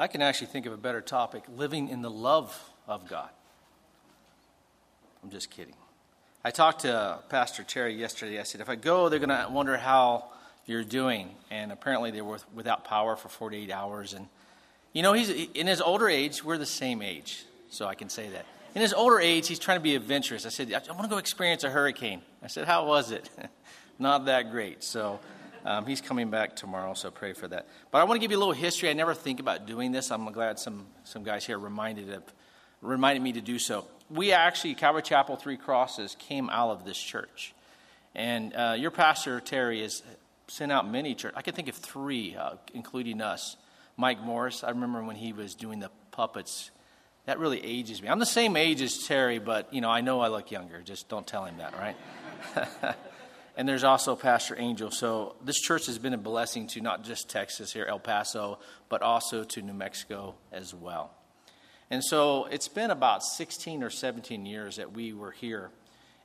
I can actually think of a better topic living in the love of God. I'm just kidding. I talked to Pastor Terry yesterday. I said, if I go, they're going to wonder how you're doing. And apparently, they were without power for 48 hours. And, you know, he's in his older age, we're the same age, so I can say that. In his older age, he's trying to be adventurous. I said, I want to go experience a hurricane. I said, How was it? Not that great. So, um, he's coming back tomorrow, so pray for that. But I want to give you a little history. I never think about doing this. I'm glad some, some guys here reminded, of, reminded me to do so. We actually, Calvary Chapel Three Crosses, came out of this church. And uh, your pastor, Terry, has sent out many churches. I can think of three, uh, including us. Mike Morris, I remember when he was doing the puppets. That really ages me. I'm the same age as Terry, but, you know, I know I look younger. Just don't tell him that, right? And there's also Pastor Angel. So this church has been a blessing to not just Texas here, El Paso, but also to New Mexico as well. And so it's been about 16 or 17 years that we were here.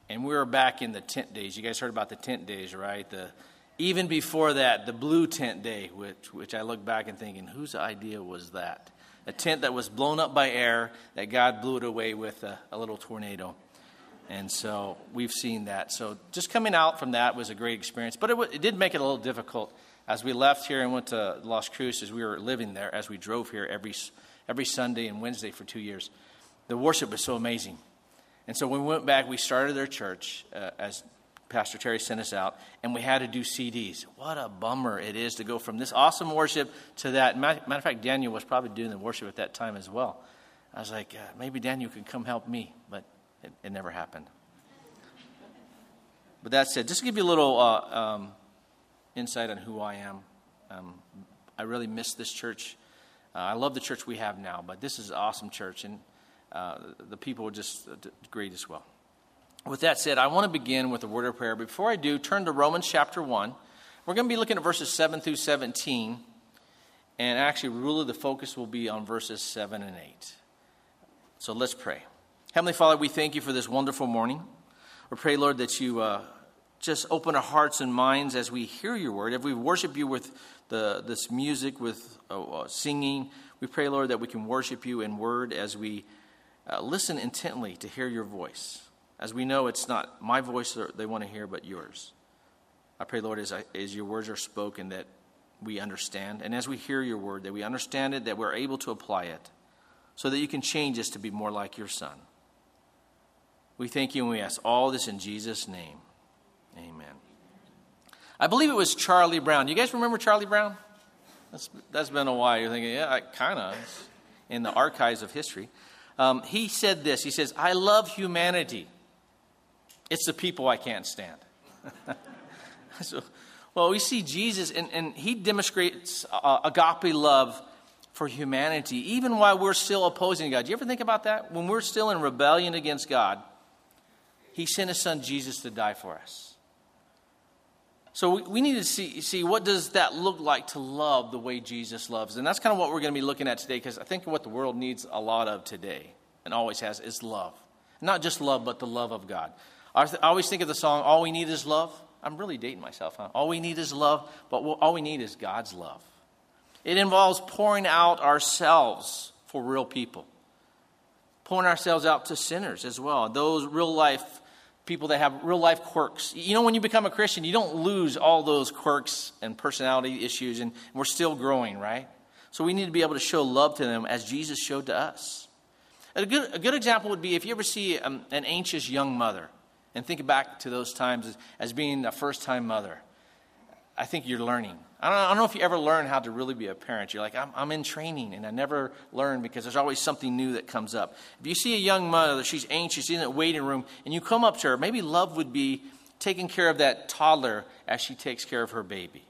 And we were back in the tent days. You guys heard about the tent days, right? The, even before that, the blue tent day, which, which I look back and thinking, whose idea was that? A tent that was blown up by air, that God blew it away with a, a little tornado. And so we've seen that. So just coming out from that was a great experience. But it, w- it did make it a little difficult. As we left here and went to Las Cruces, we were living there as we drove here every, every Sunday and Wednesday for two years. The worship was so amazing. And so when we went back, we started their church uh, as Pastor Terry sent us out, and we had to do CDs. What a bummer it is to go from this awesome worship to that. Matter of fact, Daniel was probably doing the worship at that time as well. I was like, uh, maybe Daniel could come help me, but it, it never happened. But that said, just to give you a little uh, um, insight on who I am, um, I really miss this church. Uh, I love the church we have now, but this is an awesome church, and uh, the people are just uh, great as well. With that said, I want to begin with a word of prayer. Before I do, turn to Romans chapter 1. We're going to be looking at verses 7 through 17, and actually, really, the focus will be on verses 7 and 8. So let's pray. Heavenly Father, we thank you for this wonderful morning. We pray, Lord, that you uh, just open our hearts and minds as we hear your word, as we worship you with the, this music, with uh, uh, singing. We pray, Lord, that we can worship you in word as we uh, listen intently to hear your voice. As we know it's not my voice that they want to hear, but yours. I pray, Lord, as, I, as your words are spoken, that we understand. And as we hear your word, that we understand it, that we're able to apply it, so that you can change us to be more like your Son. We thank you and we ask all this in Jesus' name. Amen. I believe it was Charlie Brown. You guys remember Charlie Brown? That's, that's been a while. You're thinking, yeah, kind of, in the archives of history. Um, he said this He says, I love humanity. It's the people I can't stand. so, well, we see Jesus, and, and he demonstrates uh, agape love for humanity, even while we're still opposing God. Do you ever think about that? When we're still in rebellion against God, he sent his son Jesus to die for us. So we, we need to see, see what does that look like to love the way Jesus loves. And that's kind of what we're going to be looking at today because I think what the world needs a lot of today and always has is love. Not just love, but the love of God. I, th- I always think of the song, All We Need Is Love. I'm really dating myself, huh? All we need is love, but all we need is God's love. It involves pouring out ourselves for real people, pouring ourselves out to sinners as well, those real life people that have real life quirks. You know, when you become a Christian, you don't lose all those quirks and personality issues, and we're still growing, right? So we need to be able to show love to them as Jesus showed to us. A good, a good example would be if you ever see um, an anxious young mother, and think back to those times as, as being a first time mother. I think you're learning. I don't, I don't, know if you ever learn how to really be a parent. You're like, I'm, I'm in training and I never learn because there's always something new that comes up. If you see a young mother, she's anxious in that waiting room, and you come up to her, maybe love would be taking care of that toddler as she takes care of her baby.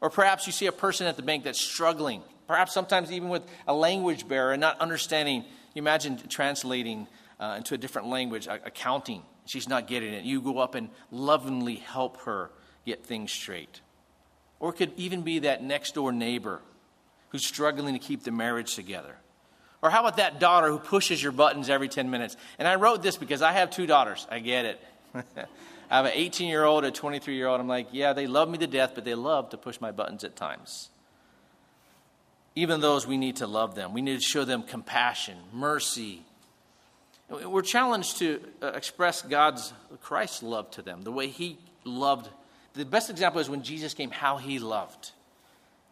Or perhaps you see a person at the bank that's struggling, perhaps sometimes even with a language barrier and not understanding. You imagine translating uh, into a different language, accounting. She's not getting it. You go up and lovingly help her get things straight. Or it could even be that next door neighbor who's struggling to keep the marriage together. Or how about that daughter who pushes your buttons every 10 minutes? And I wrote this because I have two daughters. I get it. I have an 18 year old, a 23 year old. I'm like, yeah, they love me to death, but they love to push my buttons at times. even those we need to love them. We need to show them compassion, mercy. We're challenged to uh, express God's, Christ's love to them, the way He loved. The best example is when Jesus came, how He loved.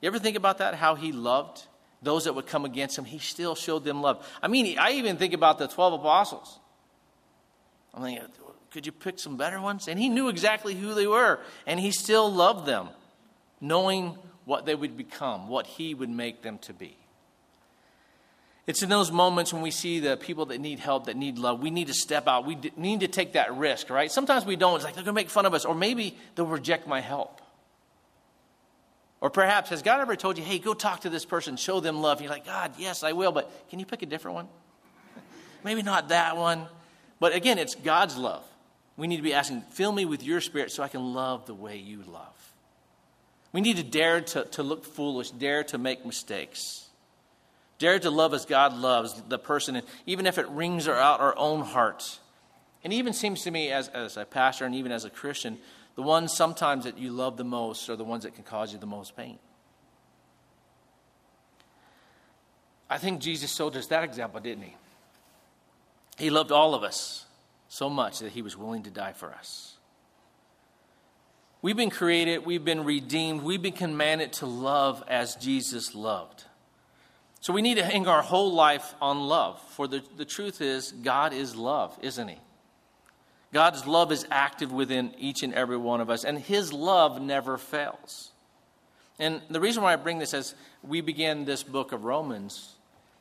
You ever think about that? How He loved those that would come against Him? He still showed them love. I mean, I even think about the 12 apostles. I'm thinking, could you pick some better ones? And He knew exactly who they were, and He still loved them, knowing what they would become, what He would make them to be. It's in those moments when we see the people that need help, that need love, we need to step out. We need to take that risk, right? Sometimes we don't. It's like they're going to make fun of us, or maybe they'll reject my help. Or perhaps, has God ever told you, hey, go talk to this person, show them love? You're like, God, yes, I will, but can you pick a different one? maybe not that one. But again, it's God's love. We need to be asking, fill me with your spirit so I can love the way you love. We need to dare to, to look foolish, dare to make mistakes. Dare to love as God loves the person, even if it wrings out our own hearts. And even seems to me, as, as a pastor and even as a Christian, the ones sometimes that you love the most are the ones that can cause you the most pain. I think Jesus showed us that example, didn't he? He loved all of us so much that he was willing to die for us. We've been created, we've been redeemed, we've been commanded to love as Jesus loved. So we need to hang our whole life on love. For the, the truth is, God is love, isn't He? God's love is active within each and every one of us, and His love never fails. And the reason why I bring this as we begin this book of Romans,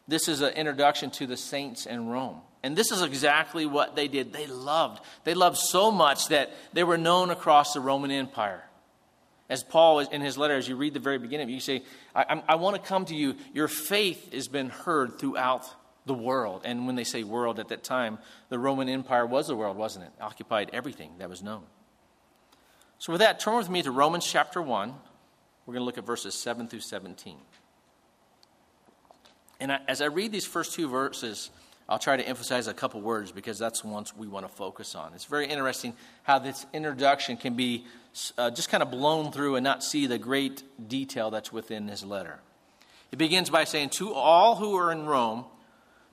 this is an introduction to the saints in Rome. And this is exactly what they did. They loved. They loved so much that they were known across the Roman Empire. As Paul, in his letter, as you read the very beginning, you say, I, I want to come to you. Your faith has been heard throughout the world. And when they say world at that time, the Roman Empire was the world, wasn't it? it occupied everything that was known. So, with that, turn with me to Romans chapter 1. We're going to look at verses 7 through 17. And I, as I read these first two verses, I'll try to emphasize a couple words because that's the ones we want to focus on. It's very interesting how this introduction can be uh, just kind of blown through and not see the great detail that's within his letter. It begins by saying, To all who are in Rome,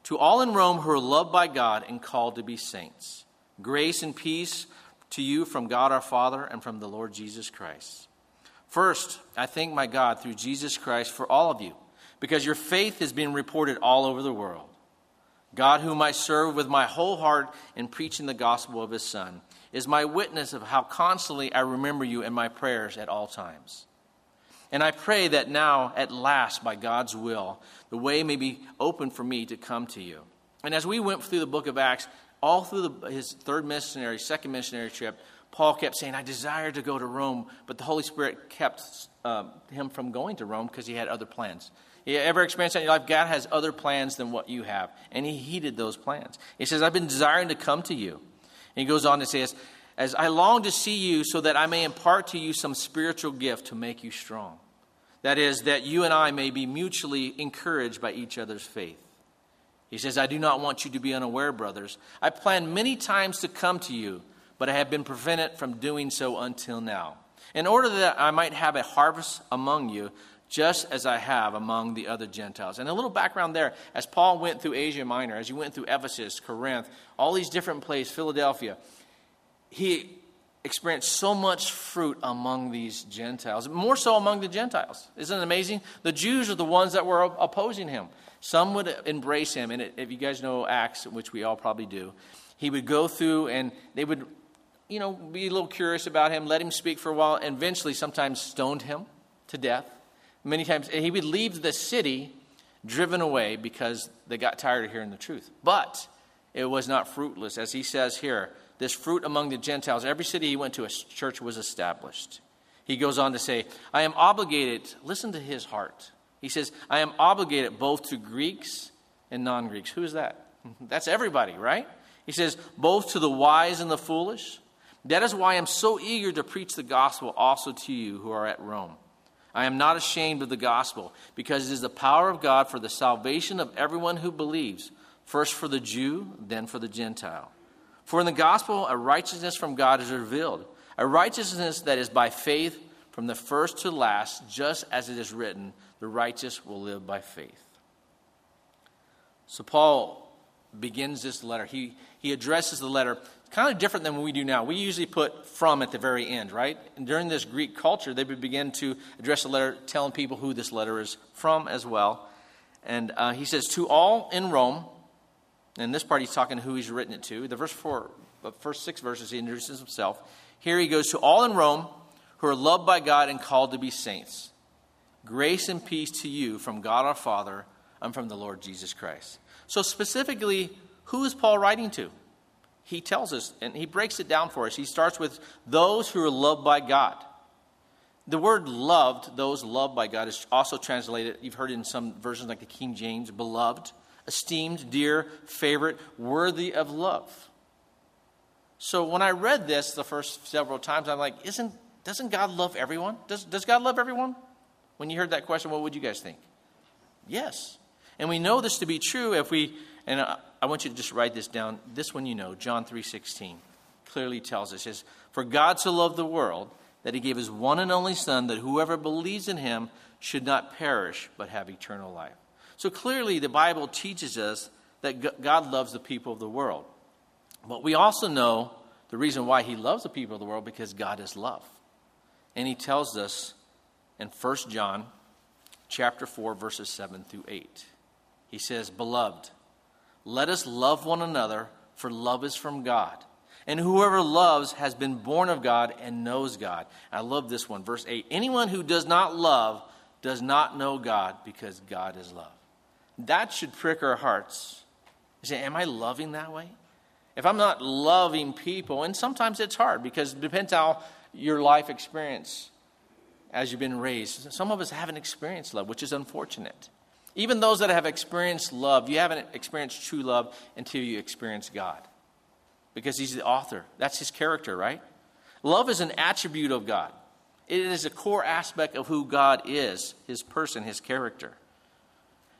to all in Rome who are loved by God and called to be saints, grace and peace to you from God our Father and from the Lord Jesus Christ. First, I thank my God through Jesus Christ for all of you, because your faith has been reported all over the world. God, whom I serve with my whole heart in preaching the gospel of his Son, is my witness of how constantly I remember you in my prayers at all times. And I pray that now, at last, by God's will, the way may be open for me to come to you. And as we went through the book of Acts, all through the, his third missionary, second missionary trip, Paul kept saying, I desire to go to Rome, but the Holy Spirit kept uh, him from going to Rome because he had other plans. You ever experienced that in your life? God has other plans than what you have. And he heeded those plans. He says, I've been desiring to come to you. And he goes on to say, as, as I long to see you so that I may impart to you some spiritual gift to make you strong. That is, that you and I may be mutually encouraged by each other's faith. He says, I do not want you to be unaware, brothers. I planned many times to come to you, but I have been prevented from doing so until now. In order that I might have a harvest among you, just as I have among the other Gentiles. And a little background there as Paul went through Asia Minor, as he went through Ephesus, Corinth, all these different places, Philadelphia, he experienced so much fruit among these Gentiles, more so among the Gentiles. Isn't it amazing? The Jews are the ones that were opposing him. Some would embrace him, and if you guys know Acts, which we all probably do, he would go through and they would, you know, be a little curious about him, let him speak for a while, and eventually sometimes stoned him to death. Many times he would leave the city driven away because they got tired of hearing the truth. But it was not fruitless. As he says here, this fruit among the Gentiles, every city he went to, a church was established. He goes on to say, I am obligated, listen to his heart. He says, I am obligated both to Greeks and non Greeks. Who is that? That's everybody, right? He says, both to the wise and the foolish. That is why I'm so eager to preach the gospel also to you who are at Rome. I am not ashamed of the gospel, because it is the power of God for the salvation of everyone who believes, first for the Jew, then for the Gentile. For in the gospel, a righteousness from God is revealed, a righteousness that is by faith from the first to last, just as it is written, the righteous will live by faith. So Paul begins this letter. He, he addresses the letter kind of different than what we do now. We usually put from at the very end, right? And during this Greek culture, they would begin to address the letter telling people who this letter is from as well. And uh, he says, To all in Rome, and this part he's talking who he's written it to. The verse four, the first six verses, he introduces himself. Here he goes, To all in Rome who are loved by God and called to be saints. Grace and peace to you from God our Father and from the Lord Jesus Christ. So, specifically, who is Paul writing to? He tells us, and he breaks it down for us. He starts with those who are loved by God. The word loved, those loved by God, is also translated, you've heard it in some versions like the King James, beloved, esteemed, dear, favorite, worthy of love. So when I read this the first several times, I'm like, isn't, doesn't God love everyone? Does, does God love everyone? When you heard that question, what would you guys think? Yes. And we know this to be true if we, and I, I want you to just write this down. This one you know, John 3.16, clearly tells us, says, For God so loved the world that he gave his one and only Son, that whoever believes in him should not perish, but have eternal life. So clearly the Bible teaches us that God loves the people of the world. But we also know the reason why he loves the people of the world because God is love. And he tells us in 1 John chapter 4 verses 7 through 8. He says, "Beloved, let us love one another, for love is from God. And whoever loves has been born of God and knows God." I love this one, verse 8. Anyone who does not love does not know God because God is love. That should prick our hearts. You say, Am I loving that way? If I'm not loving people, and sometimes it's hard because it depends how your life experience as you've been raised. Some of us haven't experienced love, which is unfortunate. Even those that have experienced love, you haven't experienced true love until you experience God. Because He's the author. That's His character, right? Love is an attribute of God, it is a core aspect of who God is, His person, His character.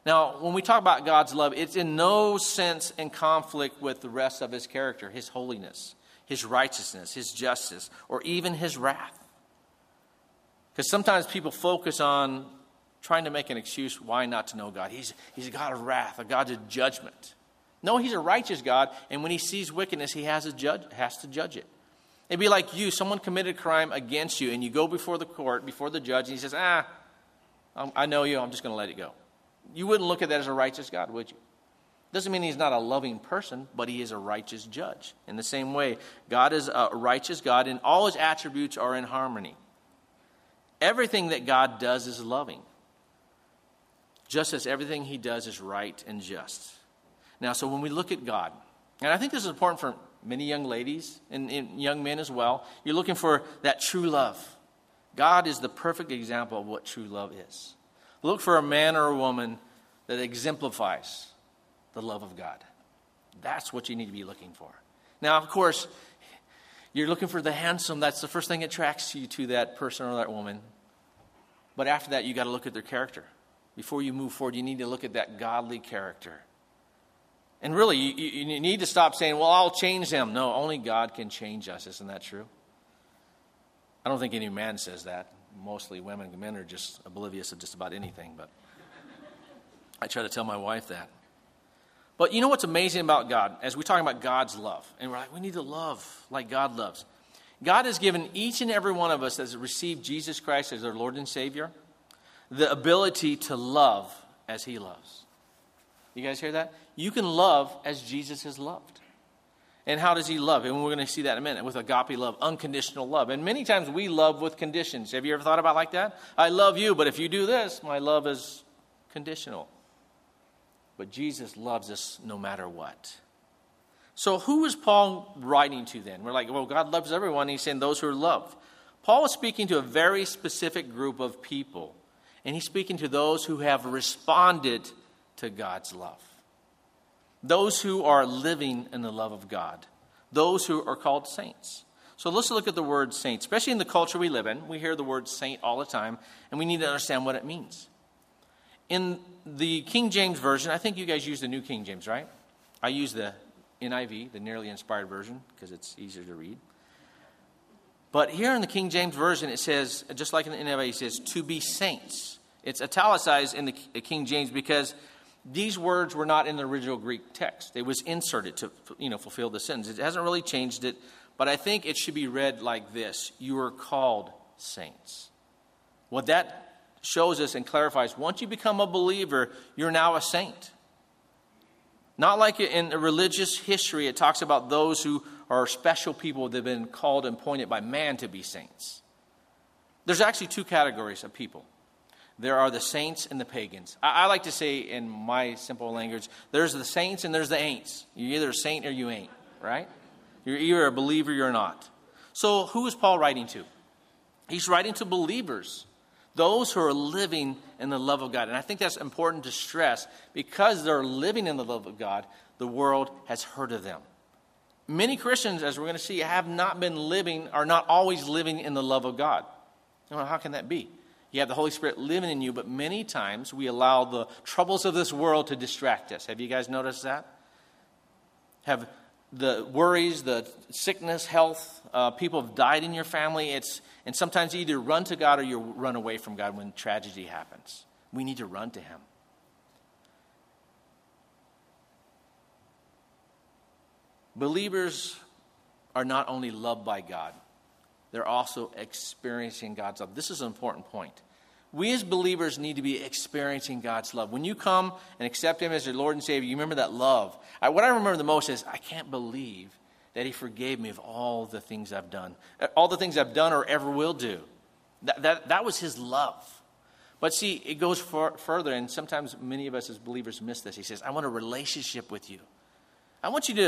Now, when we talk about God's love, it's in no sense in conflict with the rest of His character, His holiness, His righteousness, His justice, or even His wrath. Because sometimes people focus on trying to make an excuse why not to know God. He's, he's a God of wrath, a God of judgment. No, he's a righteous God, and when he sees wickedness, he has, a judge, has to judge it. It'd be like you, someone committed a crime against you, and you go before the court, before the judge, and he says, Ah, I know you, I'm just going to let it go. You wouldn't look at that as a righteous God, would you? Doesn't mean he's not a loving person, but he is a righteous judge. In the same way, God is a righteous God, and all his attributes are in harmony. Everything that God does is loving, just as everything he does is right and just. Now, so when we look at God, and I think this is important for many young ladies and, and young men as well, you're looking for that true love. God is the perfect example of what true love is. Look for a man or a woman that exemplifies the love of God. That's what you need to be looking for. Now, of course, you're looking for the handsome. That's the first thing that attracts you to that person or that woman. But after that, you got to look at their character. Before you move forward, you need to look at that godly character. And really, you, you need to stop saying, well, I'll change them. No, only God can change us. Isn't that true? I don't think any man says that. Mostly women and men are just oblivious of just about anything. But I try to tell my wife that. But you know what's amazing about God? As we're talking about God's love, and we're like, we need to love like God loves. God has given each and every one of us that has received Jesus Christ as our Lord and Savior the ability to love as He loves. You guys hear that? You can love as Jesus has loved. And how does He love? And we're going to see that in a minute with agape love, unconditional love. And many times we love with conditions. Have you ever thought about like that? I love you, but if you do this, my love is conditional. But Jesus loves us no matter what. So, who is Paul writing to then? We're like, well, God loves everyone. He's saying those who are loved. Paul is speaking to a very specific group of people, and he's speaking to those who have responded to God's love. Those who are living in the love of God, those who are called saints. So let's look at the word saint, especially in the culture we live in. We hear the word saint all the time, and we need to understand what it means. In the King James Version, I think you guys use the New King James, right? I use the NIV, the nearly inspired version, because it's easier to read. But here in the King James Version, it says, just like in the NIV, it says, to be saints. It's italicized in the King James because these words were not in the original Greek text. It was inserted to you know, fulfill the sentence. It hasn't really changed it, but I think it should be read like this You are called saints. What that shows us and clarifies once you become a believer, you're now a saint. Not like in religious history, it talks about those who are special people that have been called and appointed by man to be saints. There's actually two categories of people there are the saints and the pagans. I, I, like to say in my simple language, there's the saints and there's the ain'ts. You're either a saint or you ain't, right? You're either a believer or you're not. So who is Paul writing to? He's writing to believers, those who are living in the love of God. And I think that's important to stress because they're living in the love of God, the world has heard of them. Many Christians, as we're going to see, have not been living, are not always living in the love of God. how can that be? You have the Holy Spirit living in you, but many times we allow the troubles of this world to distract us. Have you guys noticed that? Have the worries, the sickness, health, uh, people have died in your family. It's, and sometimes you either run to God or you run away from God when tragedy happens. We need to run to Him. Believers are not only loved by God, they're also experiencing God's love. This is an important point. We as believers need to be experiencing God's love. When you come and accept Him as your Lord and Savior, you remember that love. I, what I remember the most is I can't believe that He forgave me of all the things I've done, uh, all the things I've done or ever will do. That, that, that was His love. But see, it goes for, further, and sometimes many of us as believers miss this. He says, I want a relationship with you. I want you to,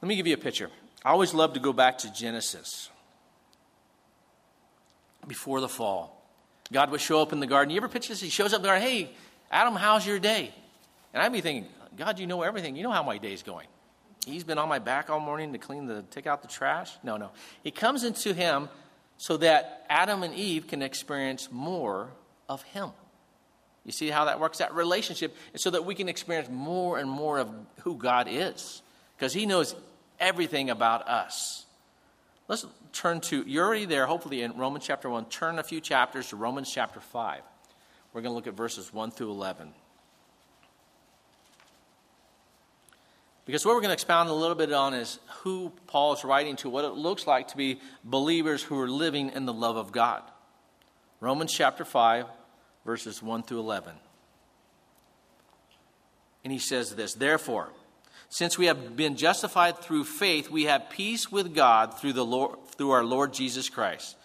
let me give you a picture. I always love to go back to Genesis before the fall. God would show up in the garden. You ever picture this? He shows up in the garden, hey, Adam, how's your day? And I'd be thinking, God, you know everything. You know how my day's going. He's been on my back all morning to clean the, take out the trash. No, no. He comes into him so that Adam and Eve can experience more of him. You see how that works? That relationship so that we can experience more and more of who God is. Because he knows everything about us. Let's turn to, you're already there, hopefully, in Romans chapter 1. Turn a few chapters to Romans chapter 5. We're going to look at verses 1 through 11. Because what we're going to expound a little bit on is who Paul is writing to, what it looks like to be believers who are living in the love of God. Romans chapter 5, verses 1 through 11. And he says this Therefore, since we have been justified through faith, we have peace with God through, the Lord, through our Lord Jesus Christ,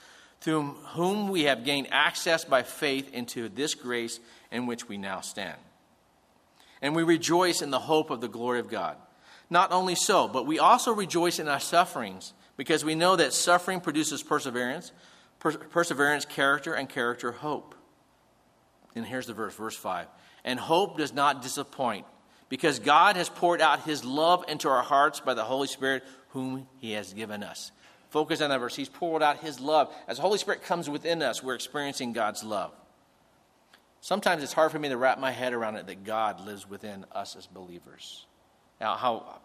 through whom we have gained access by faith into this grace in which we now stand. And we rejoice in the hope of the glory of God. Not only so, but we also rejoice in our sufferings, because we know that suffering produces perseverance, per- perseverance, character, and character, hope. And here's the verse, verse 5. And hope does not disappoint because God has poured out his love into our hearts by the Holy Spirit, whom he has given us. Focus on that verse. He's poured out his love. As the Holy Spirit comes within us, we're experiencing God's love. Sometimes it's hard for me to wrap my head around it that God lives within us as believers. Now, how,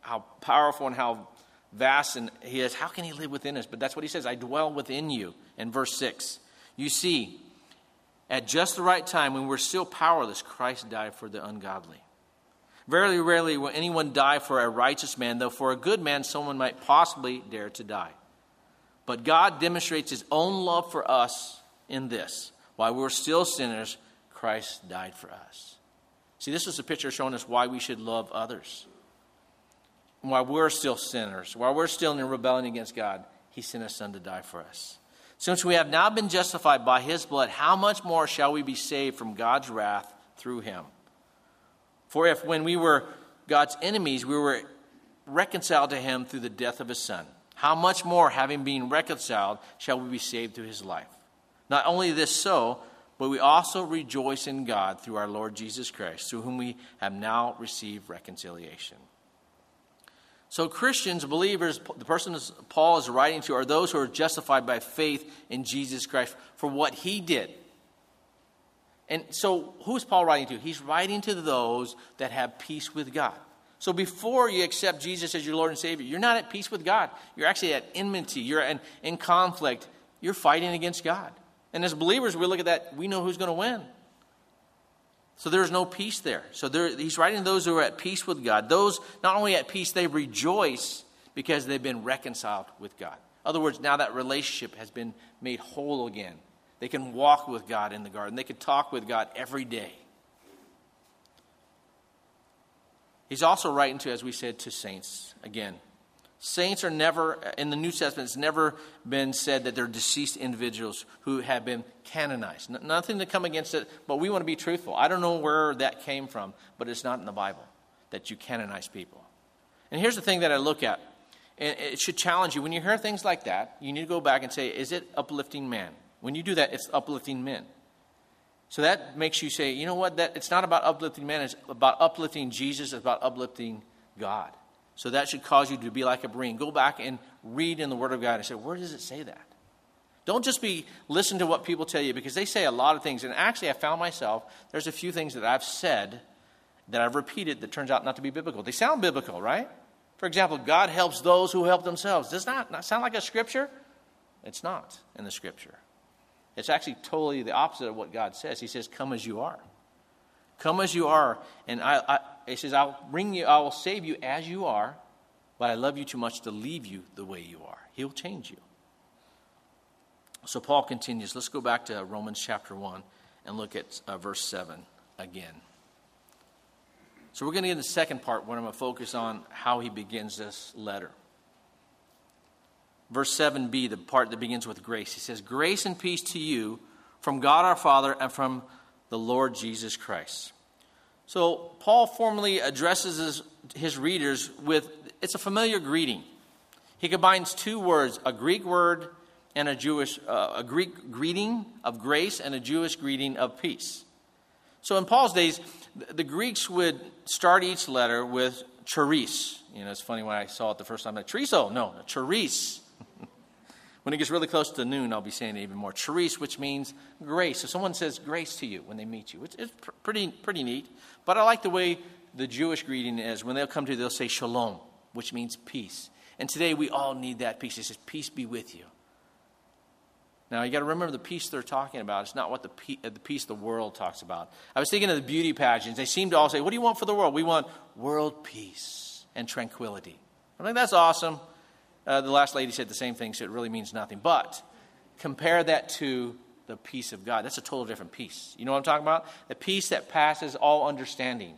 how powerful and how vast and he is, how can he live within us? But that's what he says I dwell within you in verse 6. You see, at just the right time, when we're still powerless, Christ died for the ungodly. Very rarely will anyone die for a righteous man, though for a good man someone might possibly dare to die. But God demonstrates his own love for us in this. While we were still sinners, Christ died for us. See, this is a picture showing us why we should love others. While we're still sinners, while we're still in rebellion against God, he sent his son to die for us. Since we have now been justified by his blood, how much more shall we be saved from God's wrath through him? For if when we were God's enemies, we were reconciled to him through the death of his son, how much more, having been reconciled, shall we be saved through his life? Not only this so, but we also rejoice in God through our Lord Jesus Christ, through whom we have now received reconciliation. So, Christians, believers, the person Paul is writing to are those who are justified by faith in Jesus Christ for what he did and so, who's Paul writing to? He's writing to those that have peace with God, So before you accept Jesus as your Lord and Savior, you're not at peace with God. You're actually at enmity. You're in, in conflict. You're fighting against God. And as believers, we look at that, we know who's going to win. So there's no peace there. So there, he's writing those who are at peace with God. Those not only at peace, they rejoice because they've been reconciled with God. In other words, now that relationship has been made whole again. They can walk with God in the garden. They can talk with God every day. He's also writing to, as we said, to saints again. Saints are never, in the New Testament, it's never been said that they're deceased individuals who have been canonized. N- nothing to come against it, but we want to be truthful. I don't know where that came from, but it's not in the Bible that you canonize people. And here's the thing that I look at, and it should challenge you. When you hear things like that, you need to go back and say, is it uplifting man? When you do that, it's uplifting men. So that makes you say, you know what? That it's not about uplifting men. It's about uplifting Jesus. It's about uplifting God. So that should cause you to be like a Berean. Go back and read in the Word of God and say, where does it say that? Don't just be listen to what people tell you because they say a lot of things. And actually, I found myself there's a few things that I've said that I've repeated that turns out not to be biblical. They sound biblical, right? For example, God helps those who help themselves. Does that not sound like a scripture? It's not in the scripture. It's actually totally the opposite of what God says. He says, Come as you are. Come as you are. And I, I, he says, I'll bring you, I will save you as you are, but I love you too much to leave you the way you are. He'll change you. So Paul continues. Let's go back to Romans chapter 1 and look at uh, verse 7 again. So we're going to get in the second part where I'm going to focus on how he begins this letter verse 7b, the part that begins with grace. He says, Grace and peace to you from God our Father and from the Lord Jesus Christ. So, Paul formally addresses his, his readers with it's a familiar greeting. He combines two words, a Greek word and a Jewish, uh, a Greek greeting of grace and a Jewish greeting of peace. So, in Paul's days, the Greeks would start each letter with charis. You know, it's funny when I saw it the first time, like, chorizo, no, charis. When it gets really close to noon, I'll be saying it even more. Charis, which means grace. So someone says grace to you when they meet you. It's, pr- pretty, pretty neat. But I like the way the Jewish greeting is. When they'll come to you, they'll say shalom, which means peace. And today we all need that peace. It says, peace be with you. Now, you got to remember the peace they're talking about. It's not what the, pe- the peace the world talks about. I was thinking of the beauty pageants. They seem to all say, What do you want for the world? We want world peace and tranquility. I think that's awesome. Uh, the last lady said the same thing, so it really means nothing. But compare that to the peace of God. That's a total different peace. You know what I'm talking about? The peace that passes all understanding.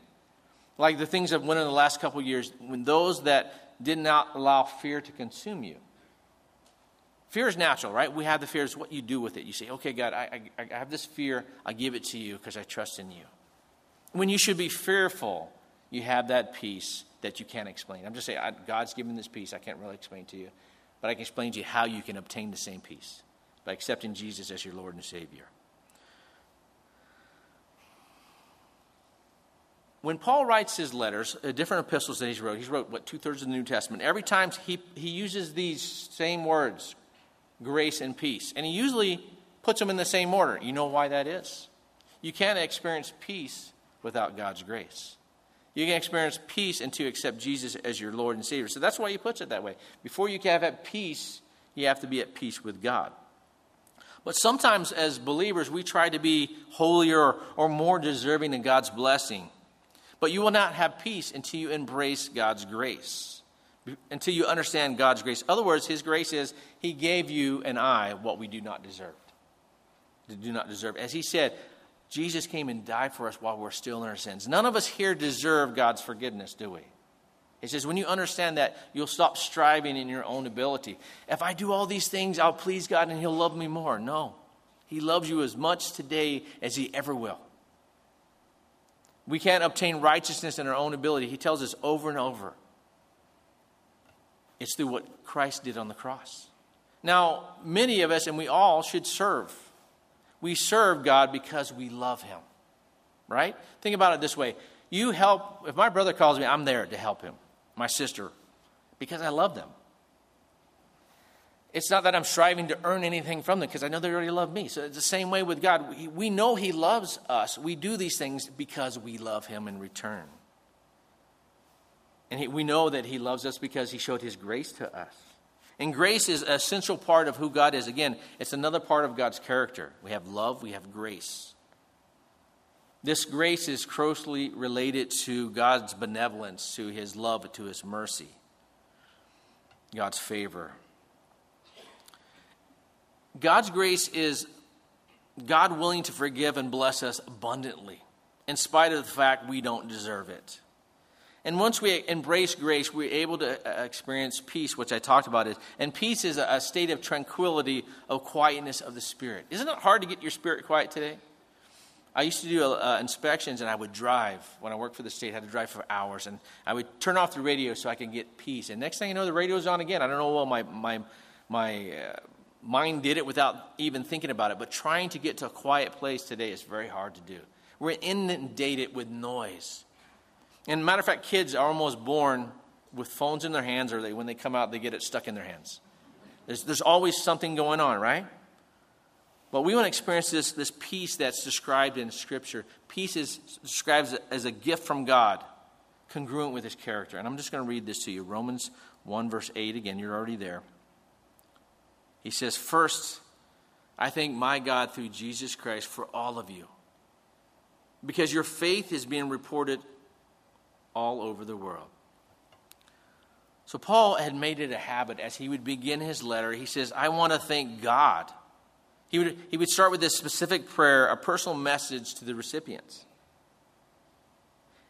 Like the things that went in the last couple years, when those that did not allow fear to consume you. Fear is natural, right? We have the fear. It's what you do with it. You say, okay, God, I, I, I have this fear. I give it to you because I trust in you. When you should be fearful, you have that peace that you can't explain. I'm just saying, I, God's given this peace I can't really explain to you, but I can explain to you how you can obtain the same peace by accepting Jesus as your Lord and Savior. When Paul writes his letters, uh, different epistles that he's wrote, he's wrote, what, two thirds of the New Testament. Every time he, he uses these same words, grace and peace. And he usually puts them in the same order. You know why that is? You can't experience peace without God's grace. You can experience peace until you accept Jesus as your Lord and Savior. So that's why he puts it that way. Before you can have peace, you have to be at peace with God. But sometimes, as believers, we try to be holier or more deserving of God's blessing. But you will not have peace until you embrace God's grace, until you understand God's grace. In other words, His grace is He gave you and I what we do not deserve. Do not deserve. As He said, Jesus came and died for us while we're still in our sins. None of us here deserve God's forgiveness, do we? He says, when you understand that, you'll stop striving in your own ability. If I do all these things, I'll please God and He'll love me more. No. He loves you as much today as He ever will. We can't obtain righteousness in our own ability. He tells us over and over. It's through what Christ did on the cross. Now, many of us, and we all, should serve. We serve God because we love Him. Right? Think about it this way. You help, if my brother calls me, I'm there to help him, my sister, because I love them. It's not that I'm striving to earn anything from them because I know they already love me. So it's the same way with God. We, we know He loves us. We do these things because we love Him in return. And he, we know that He loves us because He showed His grace to us. And grace is an essential part of who God is. Again, it's another part of God's character. We have love, we have grace. This grace is closely related to God's benevolence, to His love, to His mercy, God's favor. God's grace is God willing to forgive and bless us abundantly, in spite of the fact we don't deserve it. And once we embrace grace, we're able to uh, experience peace, which I talked about. And peace is a state of tranquility, of quietness of the spirit. Isn't it hard to get your spirit quiet today? I used to do uh, inspections and I would drive. When I worked for the state, I had to drive for hours. And I would turn off the radio so I could get peace. And next thing you know, the radio's on again. I don't know what my, my, my uh, mind did it without even thinking about it. But trying to get to a quiet place today is very hard to do. We're inundated with noise. And matter of fact, kids are almost born with phones in their hands, or they, when they come out, they get it stuck in their hands. There's, there's always something going on, right? But we want to experience this, this peace that's described in Scripture. Peace is described as a gift from God, congruent with His character. And I'm just going to read this to you Romans 1, verse 8. Again, you're already there. He says, First, I thank my God through Jesus Christ for all of you, because your faith is being reported all over the world. So, Paul had made it a habit as he would begin his letter. He says, I want to thank God. He would, he would start with this specific prayer, a personal message to the recipients.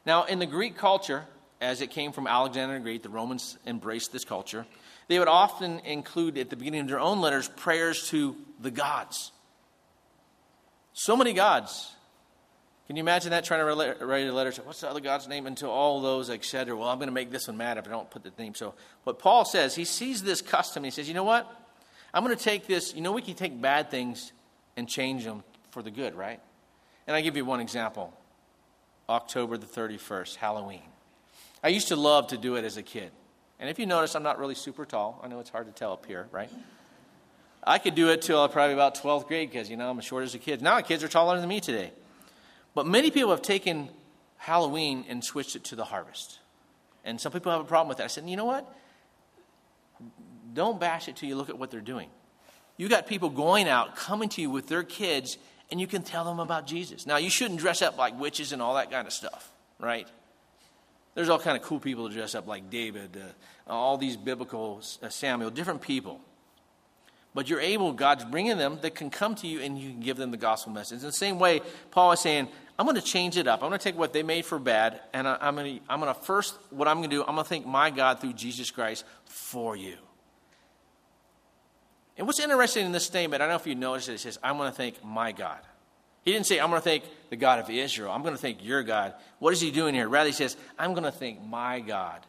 Now, in the Greek culture, as it came from Alexander the Great, the Romans embraced this culture. They would often include at the beginning of their own letters prayers to the gods. So many gods. Can you imagine that trying to write a letter? What's the other God's name? To all those, etc. Well, I'm going to make this one mad if I don't put the name. So, what Paul says, he sees this custom. He says, you know what? I'm going to take this. You know, we can take bad things and change them for the good, right? And I give you one example October the 31st, Halloween. I used to love to do it as a kid. And if you notice, I'm not really super tall. I know it's hard to tell up here, right? I could do it till probably about 12th grade because, you know, I'm as short as a kid. Now, kids are taller than me today. But many people have taken Halloween and switched it to the harvest. And some people have a problem with that. I said, you know what? Don't bash it till you look at what they're doing. You got people going out, coming to you with their kids, and you can tell them about Jesus. Now, you shouldn't dress up like witches and all that kind of stuff, right? There's all kind of cool people to dress up like David, uh, all these biblical uh, Samuel, different people. But you're able, God's bringing them that can come to you and you can give them the gospel message. In the same way, Paul is saying, I'm going to change it up. I'm going to take what they made for bad, and I, am going to, I'm going to first, what I'm going to do, I'm going to thank my God through Jesus Christ for you. And what's interesting in this statement, I don't know if you noticed it, it says, I'm going to thank my God. He didn't say, I'm going to thank the God of Israel. I'm going to thank your God. What is he doing here? Rather, he says, I'm going to thank my God,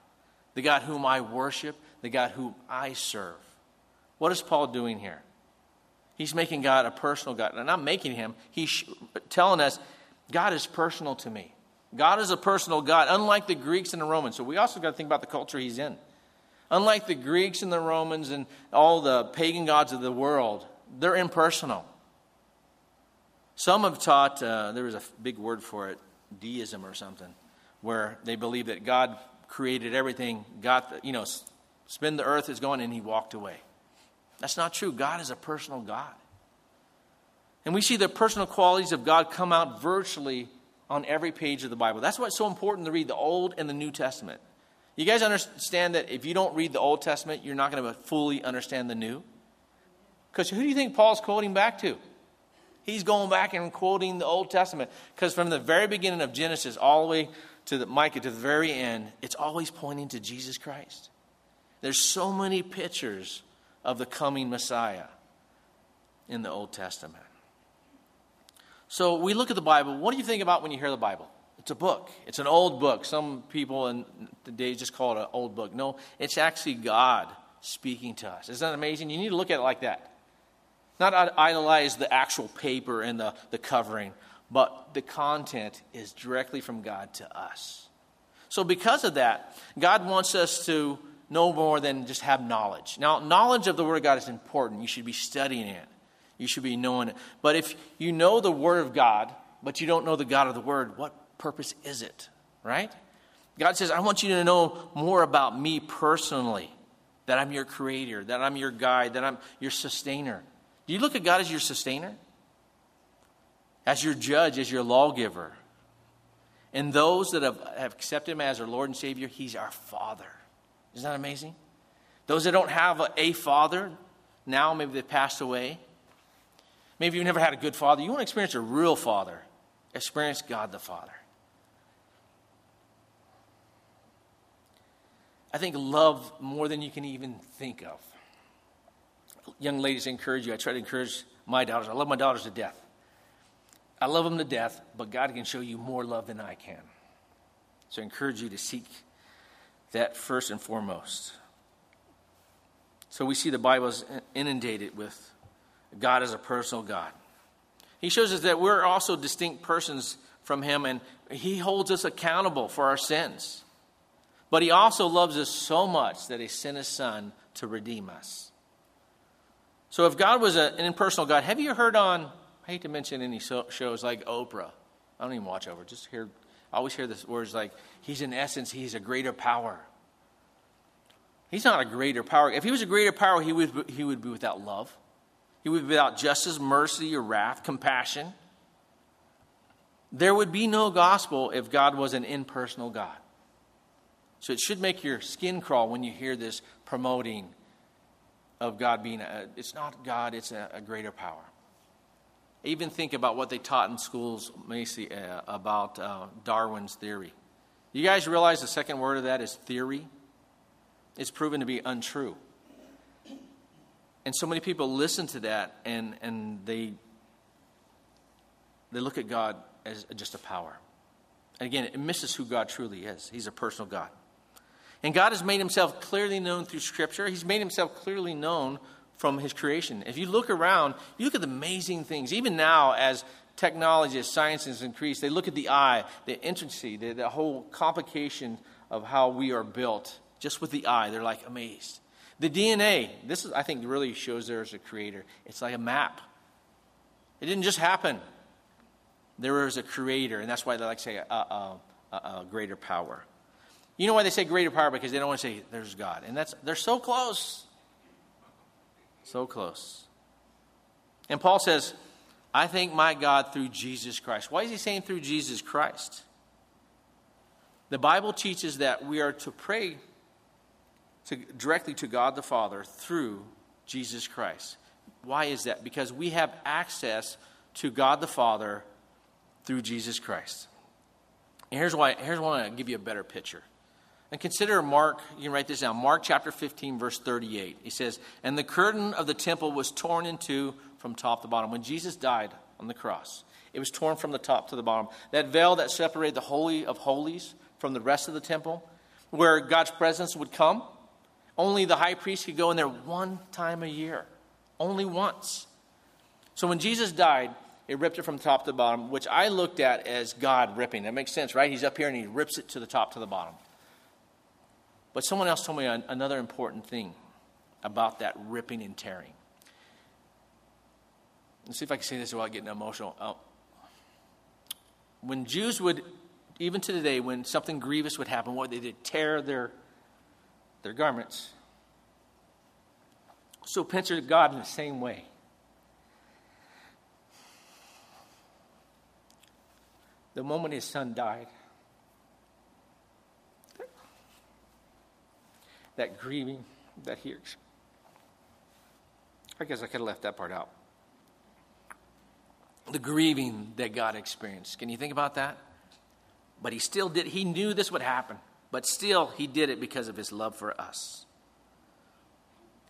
the God whom I worship, the God whom I serve. What is Paul doing here? He's making God a personal God. And I'm making him, he's telling us, God is personal to me. God is a personal God, unlike the Greeks and the Romans. So we also got to think about the culture he's in. Unlike the Greeks and the Romans and all the pagan gods of the world, they're impersonal. Some have taught, uh, there was a big word for it, deism or something, where they believe that God created everything, got you know, spin the earth is going, and he walked away. That's not true. God is a personal God. And we see the personal qualities of God come out virtually on every page of the Bible. That's why it's so important to read the Old and the New Testament. You guys understand that if you don't read the Old Testament, you're not going to fully understand the New? Because who do you think Paul's quoting back to? He's going back and quoting the Old Testament. Because from the very beginning of Genesis all the way to the Micah to the very end, it's always pointing to Jesus Christ. There's so many pictures of the coming Messiah in the Old Testament. So we look at the Bible. What do you think about when you hear the Bible? It's a book. It's an old book. Some people in the days just call it an old book. No, it's actually God speaking to us. Isn't that amazing? You need to look at it like that. Not idolize the actual paper and the, the covering, but the content is directly from God to us. So, because of that, God wants us to no more than just have knowledge. Now, knowledge of the Word of God is important. You should be studying it, you should be knowing it. But if you know the Word of God, but you don't know the God of the Word, what purpose is it? Right? God says, I want you to know more about me personally, that I'm your creator, that I'm your guide, that I'm your sustainer. Do you look at God as your sustainer? As your judge, as your lawgiver? And those that have, have accepted Him as our Lord and Savior, He's our Father. Isn't that amazing? Those that don't have a, a father, now maybe they've passed away. Maybe you've never had a good father. You want to experience a real father. Experience God the Father. I think love more than you can even think of. Young ladies, I encourage you. I try to encourage my daughters. I love my daughters to death. I love them to death, but God can show you more love than I can. So I encourage you to seek that first and foremost. So we see the Bible is inundated with God as a personal God. He shows us that we're also distinct persons from Him, and He holds us accountable for our sins. But he also loves us so much that he sent his son to redeem us. So if God was an impersonal God, have you heard on, I hate to mention any shows like Oprah. I don't even watch Oprah. Just hear, I always hear this words like, he's in essence, he's a greater power. He's not a greater power. If he was a greater power, he would, he would be without love. He would be without justice, mercy, or wrath, compassion. There would be no gospel if God was an impersonal God. So it should make your skin crawl when you hear this promoting of God being a, it's not God, it's a, a greater power. Even think about what they taught in schools, Macy, uh, about uh, Darwin's theory. You guys realize the second word of that is theory? It's proven to be untrue. And so many people listen to that and, and they, they look at God as just a power. And again, it misses who God truly is. He's a personal God. And God has made himself clearly known through Scripture. He's made himself clearly known from his creation. If you look around, you look at the amazing things. Even now, as technology, as science has increased, they look at the eye, the intricacy, the, the whole complication of how we are built just with the eye. They're like amazed. The DNA, this is, I think, really shows there as a creator. It's like a map. It didn't just happen. There was a creator, and that's why they like to say a, a, a, a greater power. You know why they say greater power? Because they don't want to say there's God. And that's they're so close. So close. And Paul says, I thank my God through Jesus Christ. Why is he saying through Jesus Christ? The Bible teaches that we are to pray to, directly to God the Father through Jesus Christ. Why is that? Because we have access to God the Father through Jesus Christ. And here's why here's why I give you a better picture. And consider Mark, you can write this down, Mark chapter 15, verse 38. He says, And the curtain of the temple was torn in two from top to bottom. When Jesus died on the cross, it was torn from the top to the bottom. That veil that separated the Holy of Holies from the rest of the temple, where God's presence would come, only the high priest could go in there one time a year. Only once. So when Jesus died, it ripped it from top to bottom, which I looked at as God ripping. That makes sense, right? He's up here and he rips it to the top to the bottom. But someone else told me another important thing about that ripping and tearing. Let's see if I can say this without getting emotional. Oh. When Jews would, even to today, when something grievous would happen, what they did tear their their garments. So picture God in the same way. The moment his son died, that grieving that he I guess I could have left that part out. The grieving that God experienced. Can you think about that? But he still did, he knew this would happen, but still he did it because of his love for us.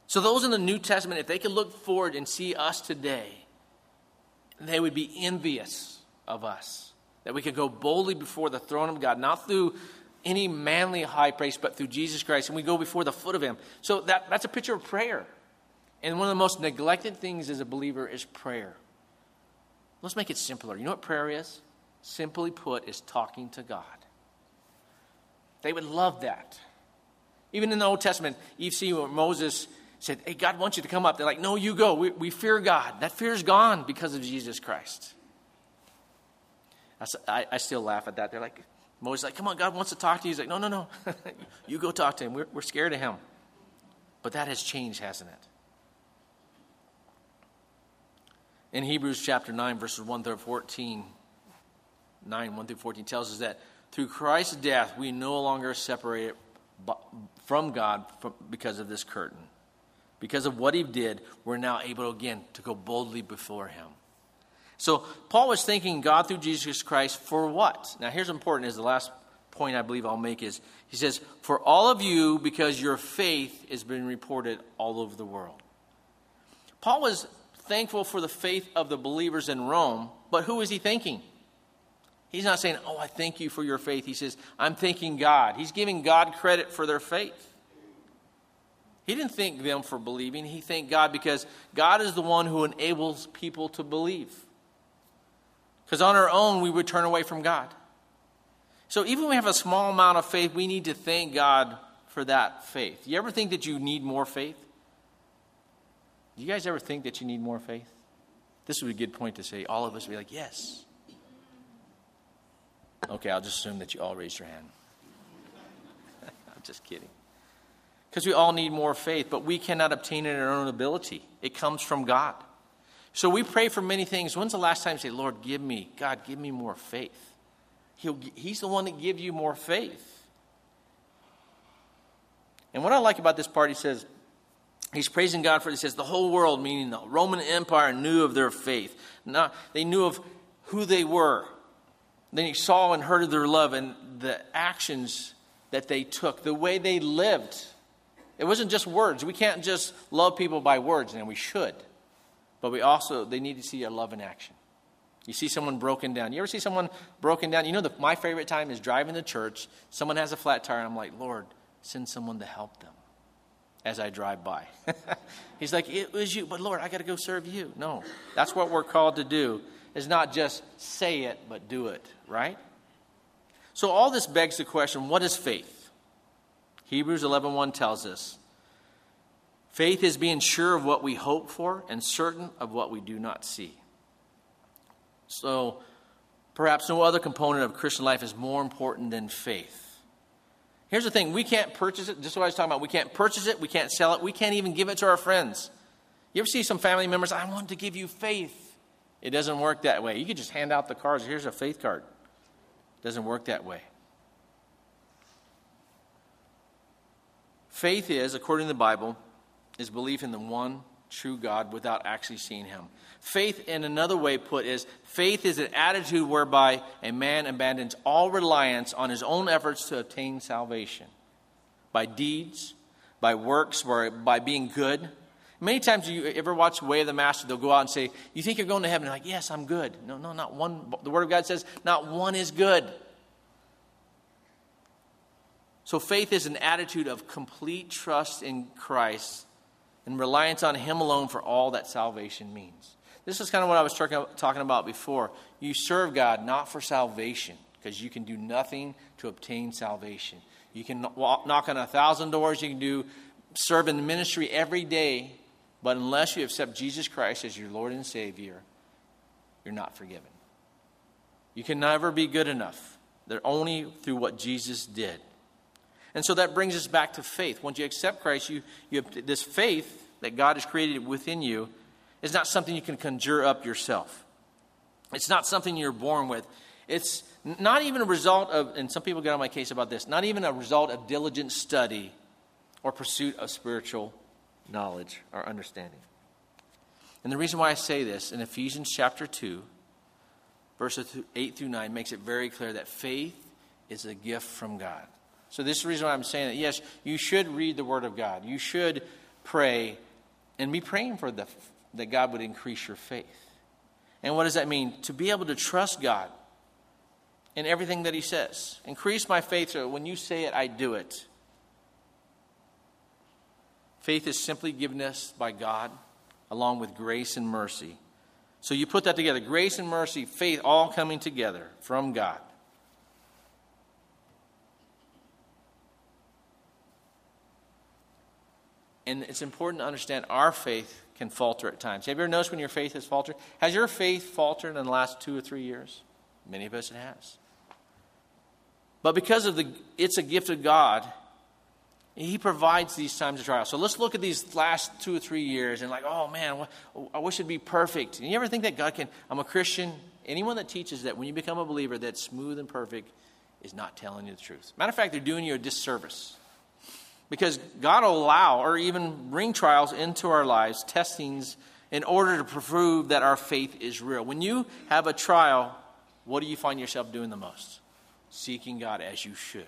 So, those in the New Testament, if they could look forward and see us today, they would be envious of us. That we could go boldly before the throne of God, not through any manly high priest, but through Jesus Christ, and we go before the foot of him. So that, that's a picture of prayer. And one of the most neglected things as a believer is prayer. Let's make it simpler. You know what prayer is? Simply put, is talking to God. They would love that. Even in the Old Testament, you see where Moses said, Hey, God wants you to come up. They're like, No, you go. We, we fear God. That fear is gone because of Jesus Christ. I, I still laugh at that. They're like, Moses like, come on, God wants to talk to you. He's like, no, no, no. you go talk to him. We're, we're scared of him. But that has changed, hasn't it? In Hebrews chapter 9, verses 1 through 14, 9, 1 through 14 tells us that through Christ's death, we no longer separate from God because of this curtain. Because of what he did, we're now able again to go boldly before him. So Paul was thanking God through Jesus Christ for what? Now here's important is the last point I believe I'll make is he says, For all of you, because your faith has been reported all over the world. Paul was thankful for the faith of the believers in Rome, but who is he thanking? He's not saying, Oh, I thank you for your faith. He says, I'm thanking God. He's giving God credit for their faith. He didn't thank them for believing. He thanked God because God is the one who enables people to believe. Because on our own, we would turn away from God. So even we have a small amount of faith, we need to thank God for that faith. You ever think that you need more faith? Do you guys ever think that you need more faith? This would be a good point to say. All of us would be like, yes. Okay, I'll just assume that you all raised your hand. I'm just kidding. Because we all need more faith, but we cannot obtain it in our own ability. It comes from God. So we pray for many things. When's the last time you say, Lord, give me, God, give me more faith? He'll, he's the one that gives you more faith. And what I like about this part, he says, he's praising God for. He says, the whole world, meaning the Roman Empire, knew of their faith. Not, they knew of who they were. Then he saw and heard of their love and the actions that they took, the way they lived. It wasn't just words. We can't just love people by words, and we should. But we also, they need to see our love in action. You see someone broken down. You ever see someone broken down? You know, the, my favorite time is driving to church. Someone has a flat tire, and I'm like, Lord, send someone to help them as I drive by. He's like, It was you, but Lord, I got to go serve you. No, that's what we're called to do, is not just say it, but do it, right? So all this begs the question what is faith? Hebrews 11:1 tells us, faith is being sure of what we hope for and certain of what we do not see. So, perhaps no other component of Christian life is more important than faith. Here's the thing we can't purchase it, just what I was talking about. We can't purchase it, we can't sell it, we can't even give it to our friends. You ever see some family members, I want to give you faith? It doesn't work that way. You can just hand out the cards, here's a faith card. It doesn't work that way. Faith is, according to the Bible, is belief in the one true God without actually seeing him. Faith, in another way put, is faith is an attitude whereby a man abandons all reliance on his own efforts to obtain salvation by deeds, by works, by, by being good. Many times you ever watch Way of the Master, they'll go out and say, You think you're going to heaven? They're like, yes, I'm good. No, no, not one. The Word of God says, not one is good. So faith is an attitude of complete trust in Christ and reliance on Him alone for all that salvation means. This is kind of what I was talking about before. You serve God not for salvation, because you can do nothing to obtain salvation. You can knock on a thousand doors, you can do serve in the ministry every day, but unless you accept Jesus Christ as your Lord and Savior, you're not forgiven. You can never be good enough. They're only through what Jesus did. And so that brings us back to faith. Once you accept Christ, you, you have this faith that God has created within you is not something you can conjure up yourself. It's not something you're born with. It's not even a result of, and some people get on my case about this, not even a result of diligent study or pursuit of spiritual knowledge or understanding. And the reason why I say this in Ephesians chapter 2, verses 8 through 9, makes it very clear that faith is a gift from God. So, this is the reason why I'm saying that. Yes, you should read the Word of God. You should pray and be praying for the, that God would increase your faith. And what does that mean? To be able to trust God in everything that He says. Increase my faith so when you say it, I do it. Faith is simply given us by God along with grace and mercy. So you put that together grace and mercy, faith, all coming together from God. And it's important to understand our faith can falter at times. Have you ever noticed when your faith has faltered? Has your faith faltered in the last two or three years? Many of us it has. But because of the it's a gift of God, he provides these times of trial. So let's look at these last two or three years and like, oh man, I wish it'd be perfect. And you ever think that God can? I'm a Christian. Anyone that teaches that when you become a believer, that's smooth and perfect is not telling you the truth. Matter of fact, they're doing you a disservice. Because God will allow or even bring trials into our lives, testings, in order to prove that our faith is real. When you have a trial, what do you find yourself doing the most? Seeking God as you should.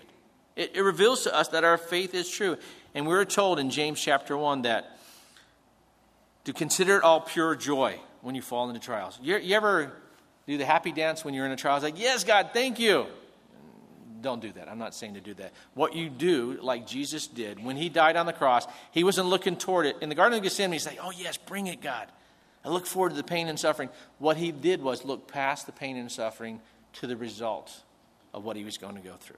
It, it reveals to us that our faith is true. And we are told in James chapter 1 that to consider it all pure joy when you fall into trials. You, you ever do the happy dance when you're in a trial? It's like, yes, God, thank you. Don't do that. I'm not saying to do that. What you do, like Jesus did, when he died on the cross, he wasn't looking toward it. In the Garden of Gethsemane, he's like, oh, yes, bring it, God. I look forward to the pain and suffering. What he did was look past the pain and suffering to the result of what he was going to go through.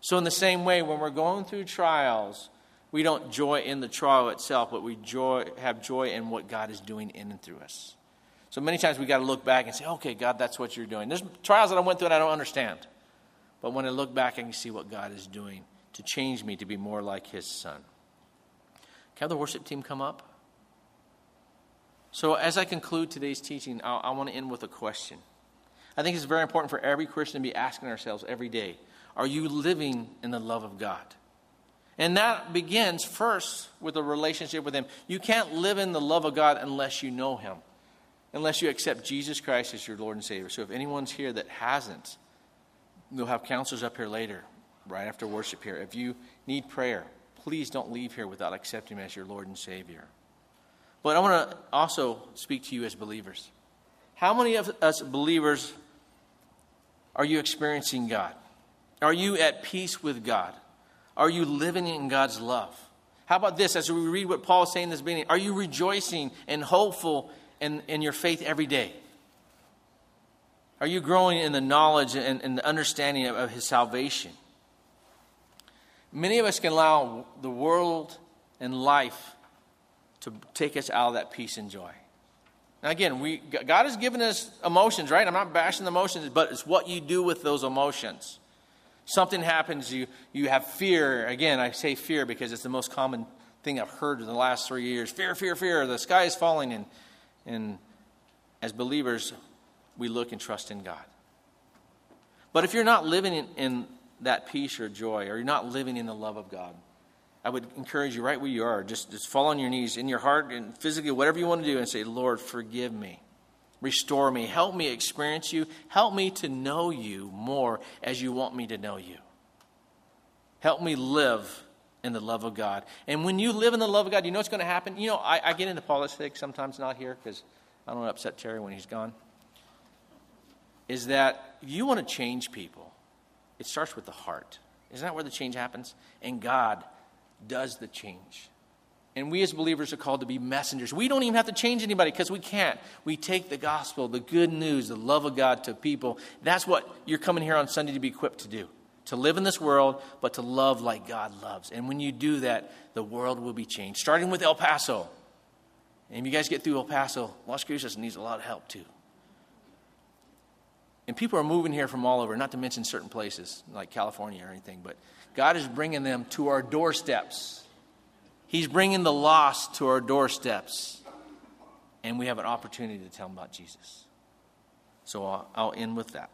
So, in the same way, when we're going through trials, we don't joy in the trial itself, but we joy, have joy in what God is doing in and through us. So, many times we got to look back and say, okay, God, that's what you're doing. There's trials that I went through and I don't understand. But when I look back, I can see what God is doing to change me to be more like His Son. Can the worship team come up? So, as I conclude today's teaching, I, I want to end with a question. I think it's very important for every Christian to be asking ourselves every day are you living in the love of God? And that begins first with a relationship with Him. You can't live in the love of God unless you know Him, unless you accept Jesus Christ as your Lord and Savior. So if anyone's here that hasn't, we'll have counselors up here later, right after worship here. If you need prayer, please don't leave here without accepting Him as your Lord and Savior. But I want to also speak to you as believers. How many of us believers are you experiencing God? Are you at peace with God? Are you living in God's love? How about this as we read what Paul is saying in this beginning? Are you rejoicing and hopeful in, in your faith every day? Are you growing in the knowledge and, and the understanding of, of his salvation? Many of us can allow the world and life to take us out of that peace and joy. Now, again, we, God has given us emotions, right? I'm not bashing the emotions, but it's what you do with those emotions. Something happens, you, you have fear. Again, I say fear because it's the most common thing I've heard in the last three years. Fear, fear, fear. The sky is falling. And, and as believers, we look and trust in God. But if you're not living in, in that peace or joy, or you're not living in the love of God, I would encourage you right where you are. Just, just fall on your knees in your heart and physically, whatever you want to do, and say, Lord, forgive me. Restore me. Help me experience you. Help me to know you more as you want me to know you. Help me live in the love of God. And when you live in the love of God, you know what's going to happen? You know, I, I get into politics sometimes, not here, because I don't want to upset Terry when he's gone. Is that you want to change people, it starts with the heart. Isn't that where the change happens? And God does the change. And we as believers are called to be messengers. We don't even have to change anybody because we can't. We take the gospel, the good news, the love of God to people. That's what you're coming here on Sunday to be equipped to do to live in this world, but to love like God loves. And when you do that, the world will be changed, starting with El Paso. And if you guys get through El Paso, Las Cruces needs a lot of help too. And people are moving here from all over, not to mention certain places like California or anything, but God is bringing them to our doorsteps. He's bringing the lost to our doorsteps. And we have an opportunity to tell them about Jesus. So I'll, I'll end with that.